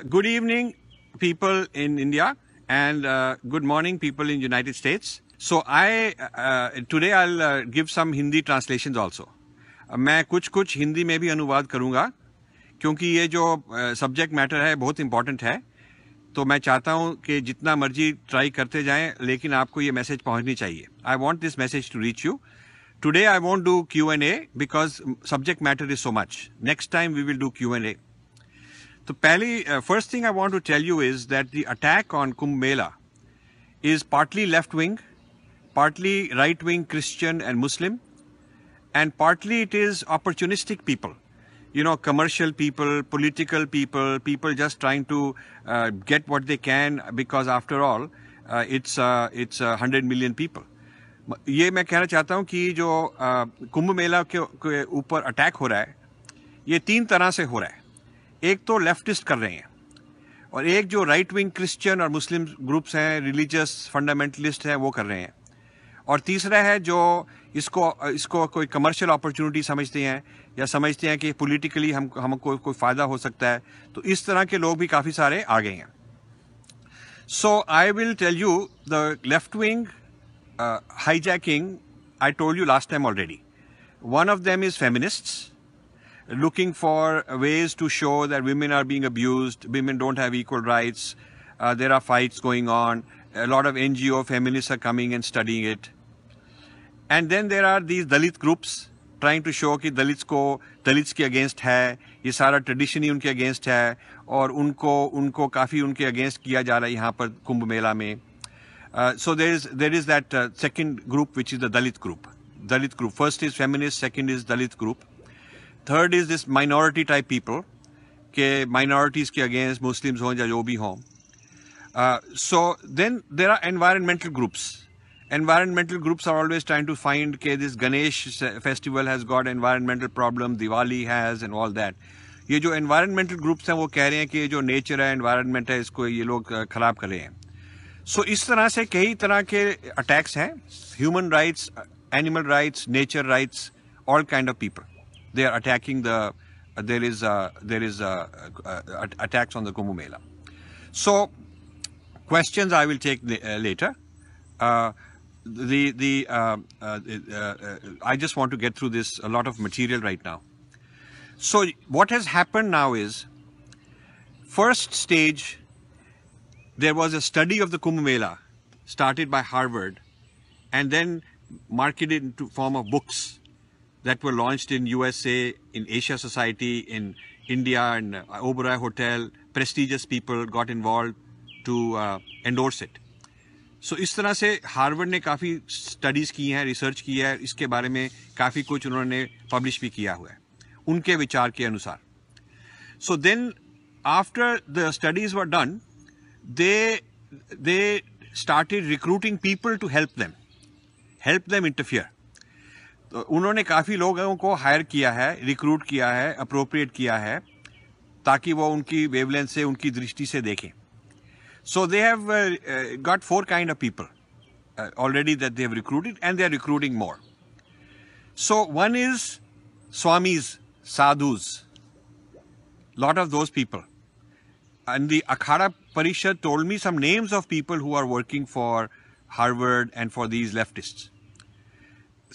Good evening, people in India, and uh, good morning, people in United States. So I uh, today I'll uh, give some Hindi translations also. Uh, मैं कुछ कुछ हिंदी में भी अनुवाद करूँगा क्योंकि ये जो सब्जेक्ट uh, मैटर है बहुत इंपॉर्टेंट है। तो मैं चाहता हूँ कि जितना मर्ज़ी ट्राई करते जाएँ लेकिन आपको ये मैसेज पहुंचनी चाहिए। I want this message to reach you today I want do Q N A because subject matter is so much next time we will do Q N A तो पहली first thing I want to tell you is that the attack on Kumbh Mela is partly left wing, partly right wing Christian and Muslim, and partly it is opportunistic people. You know, commercial people, political people, people just trying to uh, get what they can because after all, uh, it's uh, it's uh, 100 million people. ये मैं कहना चाहता हूँ कि जो कुंभ मेला के ऊपर attack हो रहा है ये तीन तरह से हो रहा है एक तो लेफ्टिस्ट कर रहे हैं। और एक जो राइट विंग क्रिश्चियन और मुस्लिम ग्रुप्स हैं रिलीजियस फंडामेंटलिस्ट हैं, वो कर रहे हैं। और तीसरा है जो इसको इसको कोई कमर्शियल अपॉर्चुनिटी समझते हैं, या समझते हैं कि पॉलिटिकली हम, हमको कोई फ़ायदा हो सकता है तो इस तरह के लोग भी काफ़ी सारे आ गए हैं। So I will tell you the left wing hijacking I told you last time already one of them is feminists looking for ways to show that women are being abused, women don't have equal rights, uh, there are fights going on, a lot of NGO feminists are coming and studying it. And then there are these Dalit groups trying to show कि Dalits को Dalits के against है ये सारा tradition ही उनके against है और उनको उनको काफ़ी उनके अगेंस्ट किया जा रहा है यहाँ पर कुंभ मेला में so there is there is that uh, second group which is the Dalit group. Dalit group. First is feminist, second is Dalit group. Third is this minority type people के माइनॉरिटीज के against Muslims हों या जो भी हों so then there are environmental groups environmental groups are always trying to find okay this ganesh festival has got environmental problem diwali has and all that. ये जो environmental groups हैं वो कह रहे हैं कि ये जो नेचर है environment है इसको ये लोग खराब कर रहे हैं सो so, इस तरह से कई तरह के अटैक्स हैं human rights animal rights nature rights all kind of people they are attacking the uh, there is uh, there is uh, uh attacks on the Kumbh Mela. So questions I will take the, uh, later. Uh, the the I just want to get through this a lot of material right now. So what has happened now is first stage there was a study of the Kumbh Mela started by Harvard and then marketed into form of books that were launched in USA, in Asia Society, in India, and uh, Oberoi Hotel. Prestigious people got involved to uh, endorse it. So so, इस तरह से Harvard ने काफ़ी studies की हैं research की है इसके बारे में काफ़ी कुछ उन्होंने पब्लिश भी किया हुआ है उनके विचार के अनुसार so then after the studies were done they they started recruiting people to help them help them interfere तो उन्होंने काफ़ी लोगों को हायर किया है रिक्रूट किया है अप्रोप्रिएट किया है, ताकि वो उनकी वेवलेंथ से, उनकी दृष्टि से देखें so they have got four kind of people already that they have recruited and they are recruiting more so one is swamis sadhus lot of those people. And the Akhada Parishad told me some names of people who are working for Harvard and for these leftists.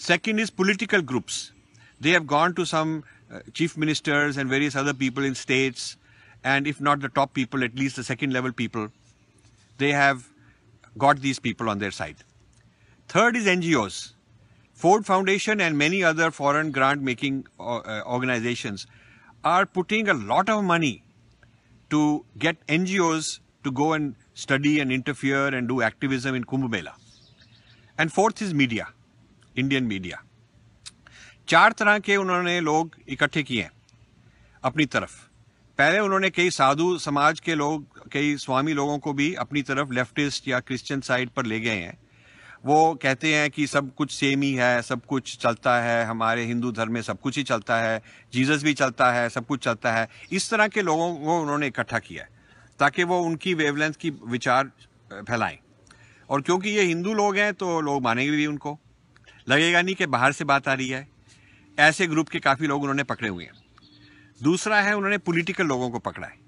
Second is political groups. They have gone to some uh, chief ministers and various other people in states, and if not the top people, at least the second level people, they have got these people on their side. Third is NGOs. Ford Foundation and many other foreign grant making uh, organizations are putting a lot of money to get NGOs to go and study and interfere and do activism in Kumbh Mela. And fourth is media. Indian media चार तरह के उन्होंने लोग इकट्ठे किए हैं अपनी तरफ़। पहले उन्होंने कई साधु समाज के लोग, कई स्वामी लोगों को भी अपनी तरफ़ लेफ्टिस्ट या क्रिश्चियन साइड पर ले गए हैं। वो कहते हैं कि सब कुछ सेम ही है, सब कुछ चलता है, हमारे हिंदू धर्म में सब कुछ ही चलता है, जीसस भी चलता है, सब कुछ चलता है। इस तरह के लोगों को उन्होंने इकट्ठा किया है, ताकि वो उनकी वेवलेंथ की विचार फैलाएँ। और क्योंकि ये हिंदू लोग हैं तो लोग मानेंगे भी उनको। लगेगा नहीं कि बाहर से बात आ रही है। ऐसे ग्रुप के काफ़ी लोग उन्होंने पकड़े हुए हैं। दूसरा है उन्होंने पॉलिटिकल लोगों को पकड़ा है।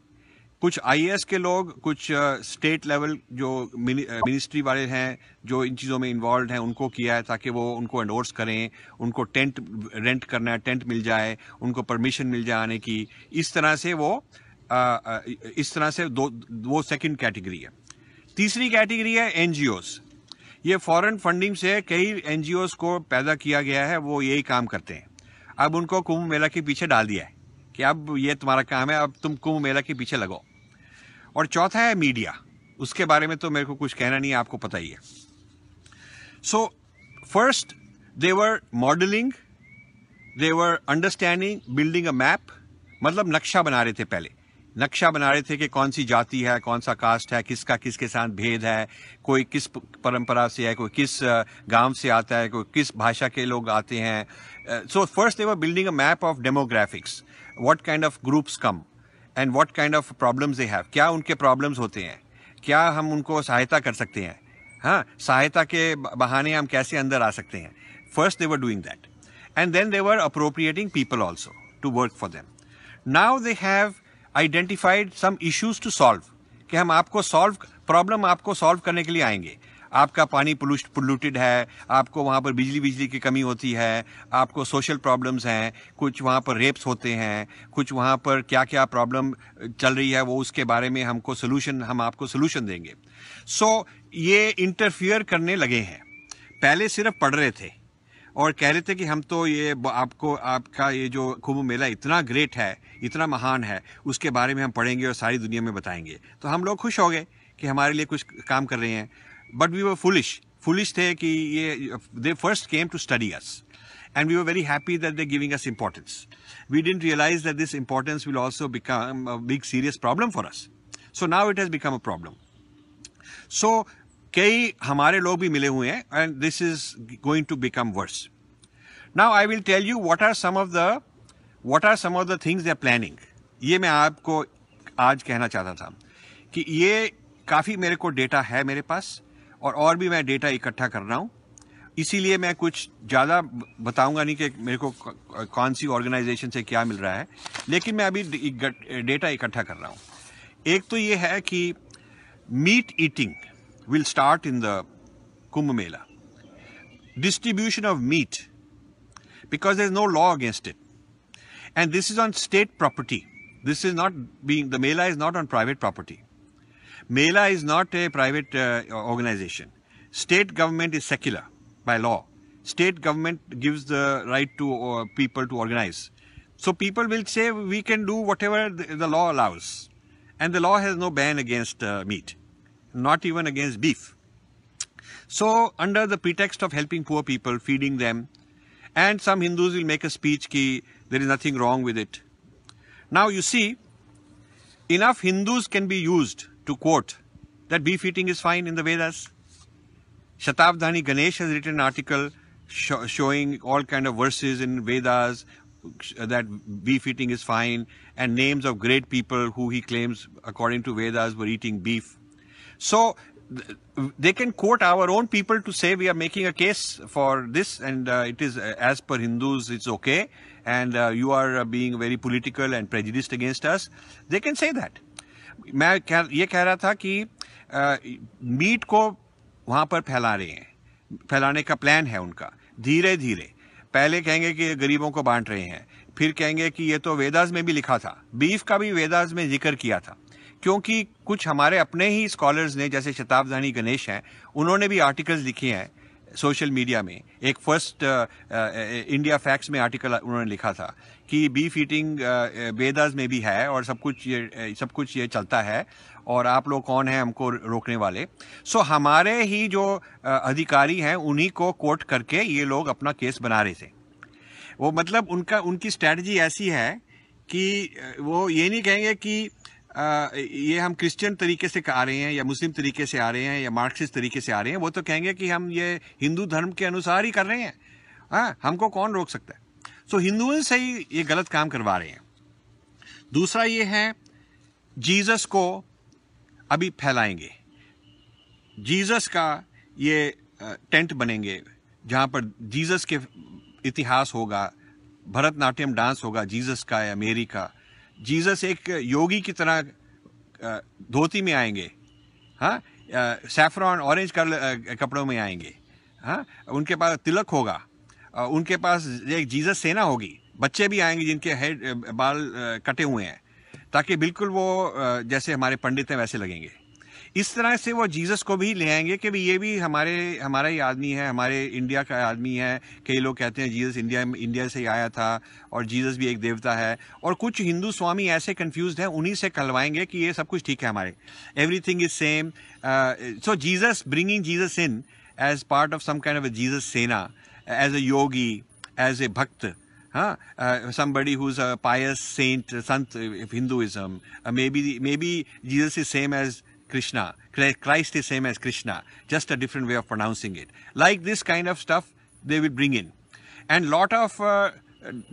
कुछ आईएएस के लोग कुछ स्टेट लेवल जो मिनिस्ट्री वाले हैं जो इन चीज़ों में इन्वॉल्व हैं उनको किया है ताकि वो उनको एंडोर्स करें उनको टेंट रेंट करना है टेंट मिल जाए उनको परमिशन मिल जाए आने की। इस तरह से वो आ, इस तरह से दो वो सेकंड कैटेगरी है। तीसरी कैटेगरी है एनजीओस ये फॉरेन फंडिंग से कई एनजीओस को पैदा किया गया है, वो यही काम करते हैं। अब उनको कुंभ मेला के पीछे डाल दिया है कि अब ये तुम्हारा काम है, अब तुम कुंभ मेला के पीछे लगो। और चौथा है मीडिया। उसके बारे में तो मेरे को कुछ कहना नहीं है, आपको पता ही है। So first they were modelling they were understanding building a map मतलब नक्शा बना रहे थे पहले। नक्शा बना रहे थे कि कौन सी जाति है, कौन सा कास्ट है, किसका, किसके साथ भेद है, कोई किस परंपरा से है, कोई किस गाँव से आता है, कोई किस भाषा के लोग आते हैं। So first they were building a map of demographics what kind of groups come and what kind of problems they have क्या उनके प्रॉब्लम्स होते हैं, क्या हम उनको सहायता कर सकते हैं। हाँ सहायता के बहाने हम कैसे अंदर आ सकते हैं। First they were doing that and then they were appropriating people also to work for them now they have identified some issues to solve कि हम आपको सॉल्व प्रॉब्लम आपको सॉल्व करने के लिए आएँगे। आपका पानी पोल्यूटेड है आपको वहाँ पर बिजली बिजली की कमी होती है आपको सोशल प्रॉब्लम्स हैं कुछ वहाँ पर रेप्स होते हैं कुछ वहाँ पर क्या क्या प्रॉब्लम चल रही है वो उसके बारे में हमको सोल्यूशन हम आपको सोल्यूशन देंगे। सो so, ये इंटरफियर करने लगे हैं। पहले सिर्फ़ पढ़ रहे थे। और कह रहे थे कि हम तो ये आपको, आपका ये जो कुंभ मेला इतना ग्रेट है, इतना महान है, उसके बारे में हम पढ़ेंगे और सारी दुनिया में बताएँगे। तो हम लोग खुश हो गए कि हमारे लिए कुछ काम कर रहे हैं। But we were foolish foolish थे कि ये they first came to study us and we were very happy that they giving us importance we didn't realise that this importance will also become big serious problem for us so now it has become a problem so कई हमारे लोग भी मिले हुए हैं and this is going to become worse now I will tell you what are some of the what are some of the things they planning ये मैं आपको आज कहना चाहता था कि ये काफ़ी मेरे को डेटा है मेरे पास, और और भी मैं डेटा इकट्ठा कर रहा हूँ। इसीलिए मैं कुछ ज़्यादा बताऊँगा नहीं कि मेरे को कौन सी ऑर्गेनाइजेशन से क्या मिल रहा है, लेकिन मैं अभी डेटा इकट्ठा कर रहा हूँ। एक तो ये है कि meat eating will start in the Kumbh Mela. Distribution of meat, because there's no law against it. And this is on state property. This is not being, the Mela is not on private property. Mela is not a private uh, organization. State government is secular by law. State government gives the right to uh, people to organize. So people will say we can do whatever the, the law allows. And the law has no ban against uh, meat not even against beef. So under the pretext of helping poor people, feeding them, and some Hindus will make a speech ki there is nothing wrong with it. Now you see, enough Hindus can be used to quote that beef eating is fine in the Vedas. Shatabdhani Ganesh has written an article sh- showing all kind of verses in Vedas uh, that beef eating is fine and names of great people who he claims according to Vedas were eating beef. So they can quote our own people to say we are making a case for this and uh, it is uh, as per Hindus it's okay and uh, you are uh, being very political and prejudiced against us. They can say that. मैं ये कह रहा था कि meet को वहाँ पर फैला रहे हैं फैलाने का प्लान है उनका धीरे धीरे पहले कहेंगे कि गरीबों को बांट रहे हैं फिर कहेंगे कि ये तो वेदास में भी लिखा था बीफ का भी वेदास में ज़िक्र किया था क्योंकि कुछ हमारे अपने ही स्कॉलर्स ने जैसे शताब्दानी गणेश हैं उन्होंने भी आर्टिकल्स लिखे हैं सोशल मीडिया में। एक फ़र्स्ट इंडिया फैक्ट्स में आर्टिकल उन्होंने लिखा था कि बीफ ईटिंग वेदास में भी है और सब कुछ ये सब कुछ ये चलता है और आप लोग कौन हैं हमको रोकने वाले। सो so, हमारे ही जो अधिकारी हैं उन्हीं को कोर्ट करके ये लोग अपना केस बना रहे थे। वो मतलब उनका उनकी स्ट्रैटेजी ऐसी है कि वो ये नहीं कहेंगे कि आ, ये हम क्रिश्चियन तरीके से आ रहे हैं या मुस्लिम तरीके से आ रहे हैं या मार्क्सिस्ट तरीके से आ रहे हैं वो तो कहेंगे कि हम ये हिंदू धर्म के अनुसार ही कर रहे हैं। हाँ हमको कौन रोक सकता है? सो हिंदुओं से ही ये गलत काम करवा रहे हैं। दूसरा ये है जीसस को अभी फैलाएँगे। जीसस का ये टेंट बनेंगे जहाँ पर जीसस के इतिहास होगा भरतनाट्यम डांस होगा जीसस का या मेरी का। जीसस एक योगी की तरह धोती में आएँगे हाँ सेफ्रॉन ऑरेंज कलर कपड़ों में आएँगे हाँ उनके पास तिलक होगा उनके पास एक जीसस सेना होगी, बच्चे भी आएँगे जिनके हेड बाल कटे हुए हैं, ताकि बिल्कुल वो जैसे हमारे पंडित हैं वैसे लगेंगे। इस तरह से वो जीसस को भी ले आएँगे कि ये भी हमारे हमारा ही आदमी है हमारे इंडिया का आदमी है कई लोग कहते हैं जीसस इंडिया इंडिया से ही आया था और जीसस भी एक देवता है और कुछ हिंदू स्वामी ऐसे कंफ्यूज हैं उन्हीं से कहलवाएँगे कि ये सब कुछ ठीक है हमारे everything is same so Jesus bringing Jesus in as part of some kind of Jesus सेना as a yogi as a bhakt huh? Uh, somebody who's a pious saint, sant Hinduism. Uh, maybe maybe Jesus is same as Krishna. Christ is same as Krishna, just a different way of pronouncing it. Like this kind of stuff, they will bring in, and lot of uh,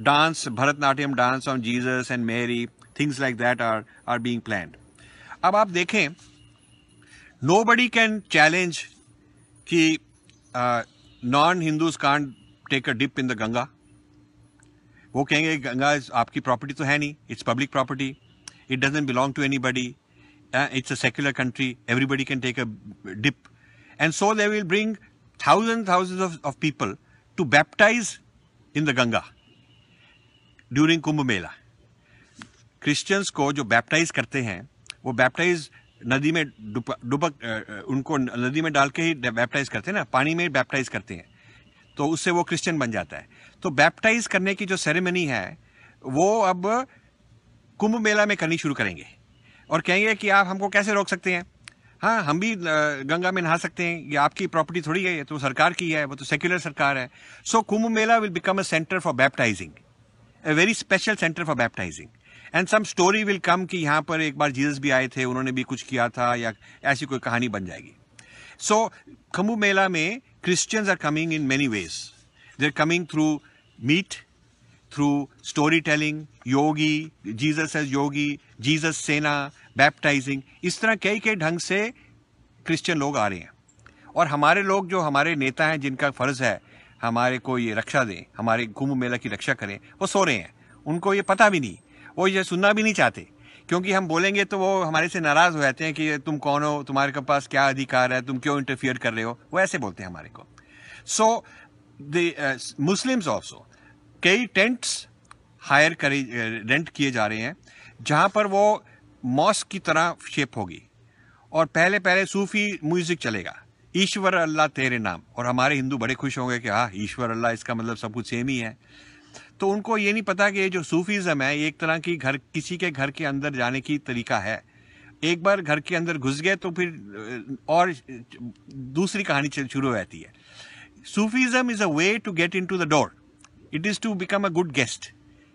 dance, Bharatnatyam dance on Jesus and Mary, things like that are are being planned. अब आप देखें, nobody can challenge कि uh, non-Hindus can't take a dip in the Ganga. वो कहेंगे गंगा आपकी property तो है नहीं it's public property it doesn't belong to anybody it's a secular country everybody can take a dip and so they will bring thousand thousand of people to baptise in the Ganga during Kumbh Mela Christians को जो baptize करते हैं, वो baptise नदी में डुबक उनको नदी में डाल के ही बैप्टाइज करते हैं ना, पानी में बैप्टाइज करते हैं। तो उससे वो क्रिश्चियन बन जाता है। तो बैप्टाइज करने की जो सेरेमनी है, वो अब कुंभ मेला में करनी शुरू करेंगे। और कहेंगे कि आप हमको कैसे रोक सकते हैं? हाँ हम भी गंगा में नहा सकते हैं। ये आपकी प्रॉपर्टी थोड़ी है ये तो सरकार की है वो तो सेक्युलर सरकार है। So Kumbh Mela will become a centre for baptising a very special centre for baptising and some story will come कि यहाँ पर एक बार जीसस भी आए थे उन्होंने भी कुछ किया था या ऐसी कोई कहानी बन जाएगी। सो कुंभ मेला में Christians are coming in many ways they are coming through meet through story storytelling, yogi, Jesus as Yogi Jesus सेना बैप्टाइजिंग इस तरह कई कई ढंग से क्रिश्चियन लोग आ रहे हैं। और हमारे लोग जो हमारे नेता हैं जिनका फ़र्ज़ है हमारे को ये रक्षा दें हमारे कुंभ मेला की रक्षा करें वो सो रहे हैं। उनको ये पता भी नहीं वो ये सुनना भी नहीं चाहते। क्योंकि हम बोलेंगे तो वो हमारे से नाराज़ हो जाते हैं कि तुम कौन हो तुम्हारे के पास क्या अधिकार है तुम क्यों इंटरफियर कर रहे हो? वो ऐसे बोलते हैं हमारे को। सो द मुस्लिम्स ऑल्सो कई टेंट्स हायर करे, रेंट किए जा रहे हैं, जहाँ पर वो मॉस्क की तरह शेप होगी। और पहले पहले सूफी म्यूज़िक चलेगा। ईश्वर अल्लाह तेरे नाम। और हमारे हिंदू बड़े खुश होंगे कि हाँ ईश्वर अल्लाह, इसका मतलब सब कुछ सेम ही है। तो उनको ये नहीं पता कि ये जो सूफीज़म है एक तरह की घर, किसी के घर के अंदर जाने की तरीका है। एक बार घर के अंदर घुस गए तो फिर और दूसरी कहानी शुरू हो जाती है। Sufism is a way to get in to the door it is to become a good guest.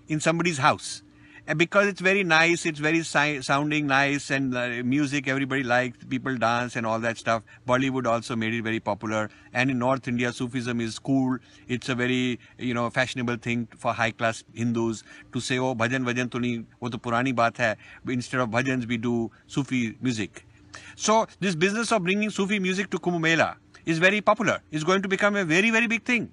In somebody's house. And because it's very nice it's very si- sounding nice and uh, music everybody likes people dance and all that stuff bollywood also made it very popular. And in north india sufism is cool. It's a very you know fashionable thing for high class hindus to say oh bhajan bhajan to nahi wo to purani baat hai. Instead of bhajans we do sufi music. So this business of bringing sufi music to kumbh mela is very popular. Is going to become a very very big thing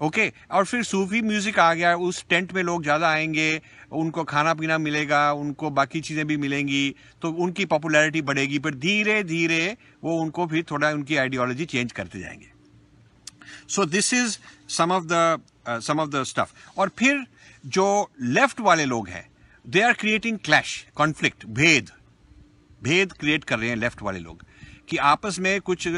okay? और फिर Sufi music आ गया, उस tent में लोग ज़्यादा आएँगे, उनको खाना पीना मिलेगा, उनको बाकी चीज़ें भी मिलेंगी तो उनकी पॉपुलैरिटी बढ़ेगी, पर धीरे धीरे वो उनको फिर थोड़ा उनकी आइडियोलॉजी चेंज करते जाएँगे so this is some of the some of the stuff और फिर जो लेफ़्ट वाले लोग हैं they are creating clash conflict भेद भेद क्रिएट कर रहे हैं लेफ़्ट वाले लोग, कि आपस में कुछ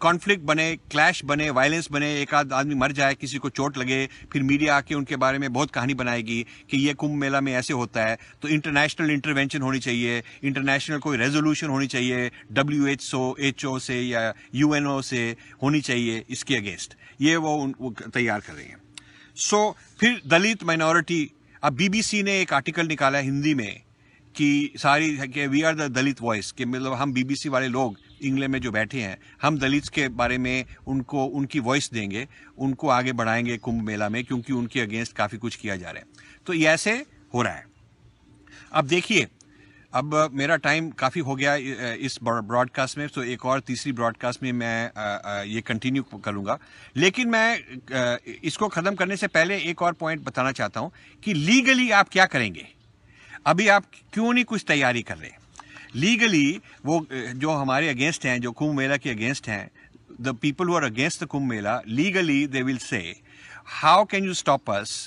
कॉन्फ्लिक्ट बने क्लैश बने वायलेंस बने एक आध आदमी मर जाए किसी को चोट लगे फिर मीडिया आके उनके बारे में बहुत कहानी बनाएगी कि ये कुंभ मेला में ऐसे होता है तो इंटरनेशनल इंटरवेंशन होनी चाहिए इंटरनेशनल कोई रेजोल्यूशन होनी चाहिए W H O H O से या यू एन ओ से होनी चाहिए इसके अगेंस्ट ये वो, वो तैयार कर रहे हैं। सो so, फिर दलित माइनॉरिटी अब बीबीसी ने एक आर्टिकल निकाला हिंदी में कि सारी कि we are the Dalit voice कि मतलब हम बीबीसी वाले लोग इंग्लैंड में जो बैठे हैं, हम दलित के बारे में उनको, उनकी वॉइस देंगे, उनको आगे बढ़ाएँगे कुंभ मेला में, क्योंकि उनके अगेंस्ट काफ़ी कुछ किया जा रहा है। तो ये ऐसे हो रहा है। अब देखिए, अब मेरा टाइम काफ़ी हो गया इस ब्रॉडकास्ट में तो एक और तीसरी ब्रॉडकास्ट में मैं ये कंटिन्यू करूँगा। लेकिन मैं इसको ख़त्म करने से पहले एक और पॉइंट बताना चाहता हूँ कि लीगली आप क्या करेंगे? अभी आप क्यों नहीं कुछ तैयारी कर रहे? लीगली वो जो हमारे अगेंस्ट हैं जो कुंभ मेला के अगेंस्ट हैं the people who are against the Kumbh Mela legally they will say how can you stop us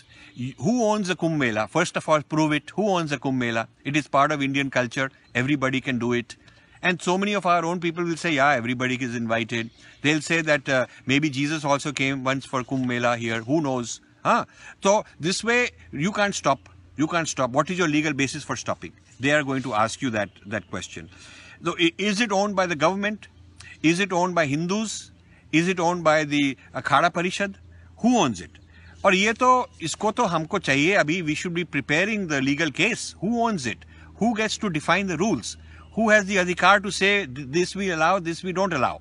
who owns the Kumbh Mela? First of all, prove it. Who owns the Kumbh Mela? It is part of Indian culture. Everybody can do it. And so many of our own people will say, yeah, everybody is invited. They'll say that uh, maybe Jesus also came once for Kumbh Mela here. Who knows? Huh? So this way, you can't stop. You can't stop. What is your legal basis for stopping? They are going to ask you that, that question. So is it owned by the government? Is it owned by Hindus? Is it owned by the Akhada Parishad? Who owns it? और ये तो इसको तो हमको चाहिए अभी we should be preparing the legal case who owns it who gets to define the rules who has the अधिकार to say this we allow this we don't allow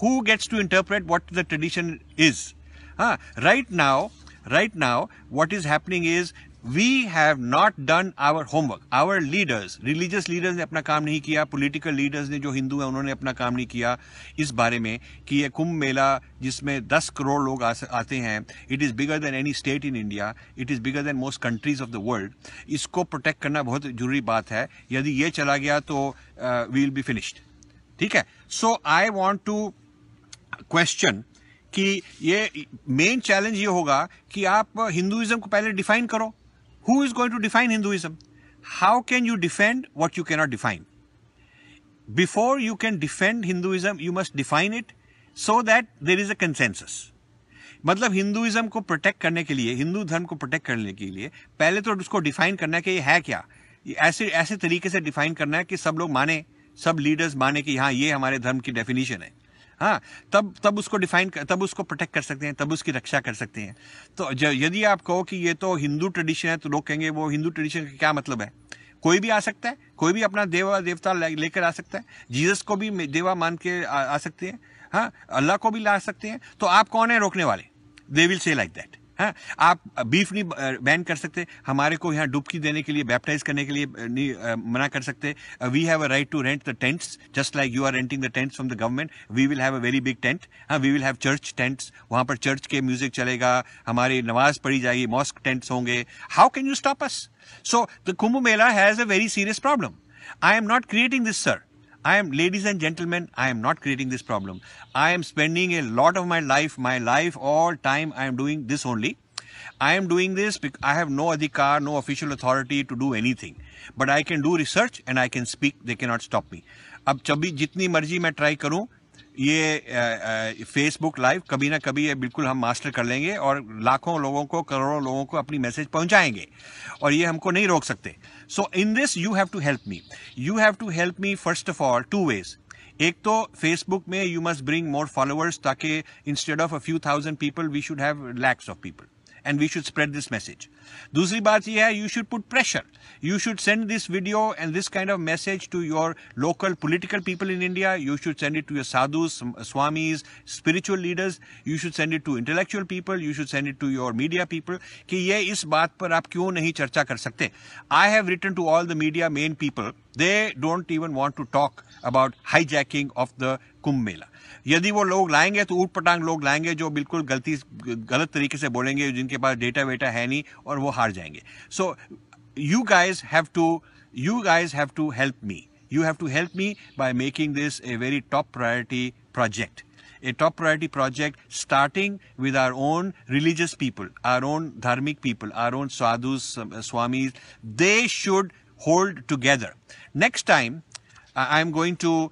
who gets to interpret what the tradition is. Huh? Right now, right now, what is happening is we have not done our homework. Our leaders, religious leaders ने अपना काम नहीं किया political leaders ने जो हिंदू हैं उन्होंने अपना काम नहीं किया इस बारे में कि ये कुंभ मेला जिसमें 10 करोड़ लोग आते हैं it is bigger than any state in India it is bigger than most countries of the world इसको प्रोटेक्ट करना बहुत ज़रूरी बात है। यदि ये चला गया तो वी विल बी फिनिश्ड ठीक है? So I want to question कि ये मेन चैलेंज ये होगा कि आप हिंदुइज्म को पहले डिफाइन करो। Who is going to define Hinduism how can you defend what you cannot define before you can defend Hinduism you must define it so that there is a consensus मतलब Hinduism को protect करने के लिए हिंदू धर्म को protect करने के लिए, पहले तो उसको डिफाइन करना है कि ये है क्या? ये ऐसे ऐसे तरीके से डिफाइन करना है कि सब लोग माने, सब लीडर्स माने कि हाँ ये हमारे धर्म की डेफिनेशन है। हाँ तब तब उसको डिफाइन तब उसको प्रोटेक्ट कर सकते हैं तब उसकी रक्षा कर सकते हैं। तो यदि आप कहो कि ये तो हिंदू ट्रेडिशन है तो लोग कहेंगे वो हिंदू ट्रेडिशन का क्या मतलब है? कोई भी आ सकता है कोई भी अपना देवा देवता लेकर आ सकता है। जीसस को भी देवा मान के आ, आ सकते हैं। हाँ अल्लाह को भी ला सकते हैं। तो आप कौन है रोकने वाले? They will say like that हाँ? आप बीफ नहीं बैन कर सकते। हमारे को यहाँ डुबकी देने के लिए बैप्टाइज करने के लिए नहीं मना कर सकते। We have a right to rent the tents just like you are renting the tents from the government we will have a very big tent हाँ we will have church tents वहाँ पर चर्च के music चलेगा। हमारी नमाज़ पढ़ी जाएगी mosque tents होंगे। How can you stop us so the Kumbh Mela has a very serious problem I am not creating this sir I am, ladies and gentlemen, I am not creating this problem. I am spending a lot of my life, my life, all time, I am doing this only. I am doing this because I have no adhikar, no official authority to do anything. But I can do research and I can speak. They cannot stop me. अब भी जितनी मर्ज़ी मैं try करूँ ये Facebook live कभी ना कभी ये बिल्कुल हम मास्टर कर लेंगे और लाखों लोगों को करोड़ों लोगों को अपनी मैसेज पहुंचाएँगे और ये हमको नहीं रोक सकते so in this you have to help me you have to help me first of all to wage एक तो फेसबुक में you must bring more followers ताकि instead of a few thousand people we should have lakhs of people and we should spread this message. दूसरी बात यह है you should put pressure. You should send this video and this kind of message to your local political people in India. You should send it to your sadhus, swamis, spiritual leaders. You should send it to intellectual people. You should send it to your media people कि ये इस बात पर आप क्यों नहीं चर्चा कर सकते I have written to all the media main people. They don't even want to talk about hijacking of the Kumbh Mela. यदि वो लोग लाएँगे तो ऊट पटांग लोग लाएँगे जो बिल्कुल गलती, गलत तरीके से बोलेंगे, जिनके पास डेटा वेटा है नहीं और वो हार जाएँगे। So you guys have to you guys have to help me you have to help me by making this a very top priority project a top priority project starting with our own religious people our own धार्मिक people our own sadhu swami they should hold together next time I am going to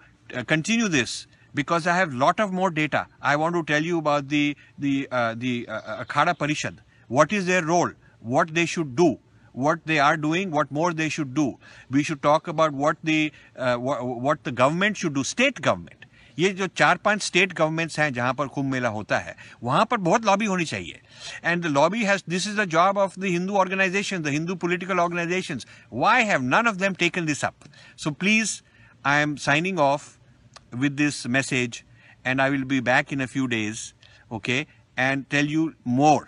continue this because I have lot of more data. I want to tell you about the the uh, the uh, Akhada Parishad. What is their role? What they should do? What they are doing? What more they should do? We should talk about what the uh, what, what the government should do. State government. ये जो चार पांच state governments हैं जहां पर कुंभ मेला होता है वहां पर बहुत लॉबी होनी चाहिए and the lobby has this is the job of the Hindu organisation the Hindu political organisation why have none of them taken this up so please I am signing off with this message and I will be back in a few days, okay, and tell you more.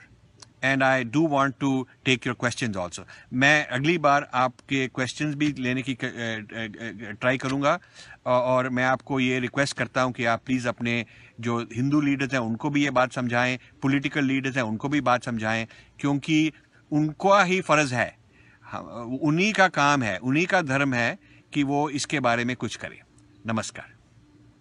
And I do want to take your question also मैं अगली बार आपके question भी लेने की try करूँगा और मैं आपको ये रिक्वेस्ट करता हूँ कि आप प्लीज़ अपने जो हिंदू लीडर्स हैं उनको भी ये बात समझाएँ पॉलिटिकल लीडर्स हैं उनको भी बात समझाएँ क्योंकि उनका ही फ़र्ज़ है उन्हीं का काम है उन्हीं का धर्म है कि वो इसके बारे में कुछ करें। नमस्कार।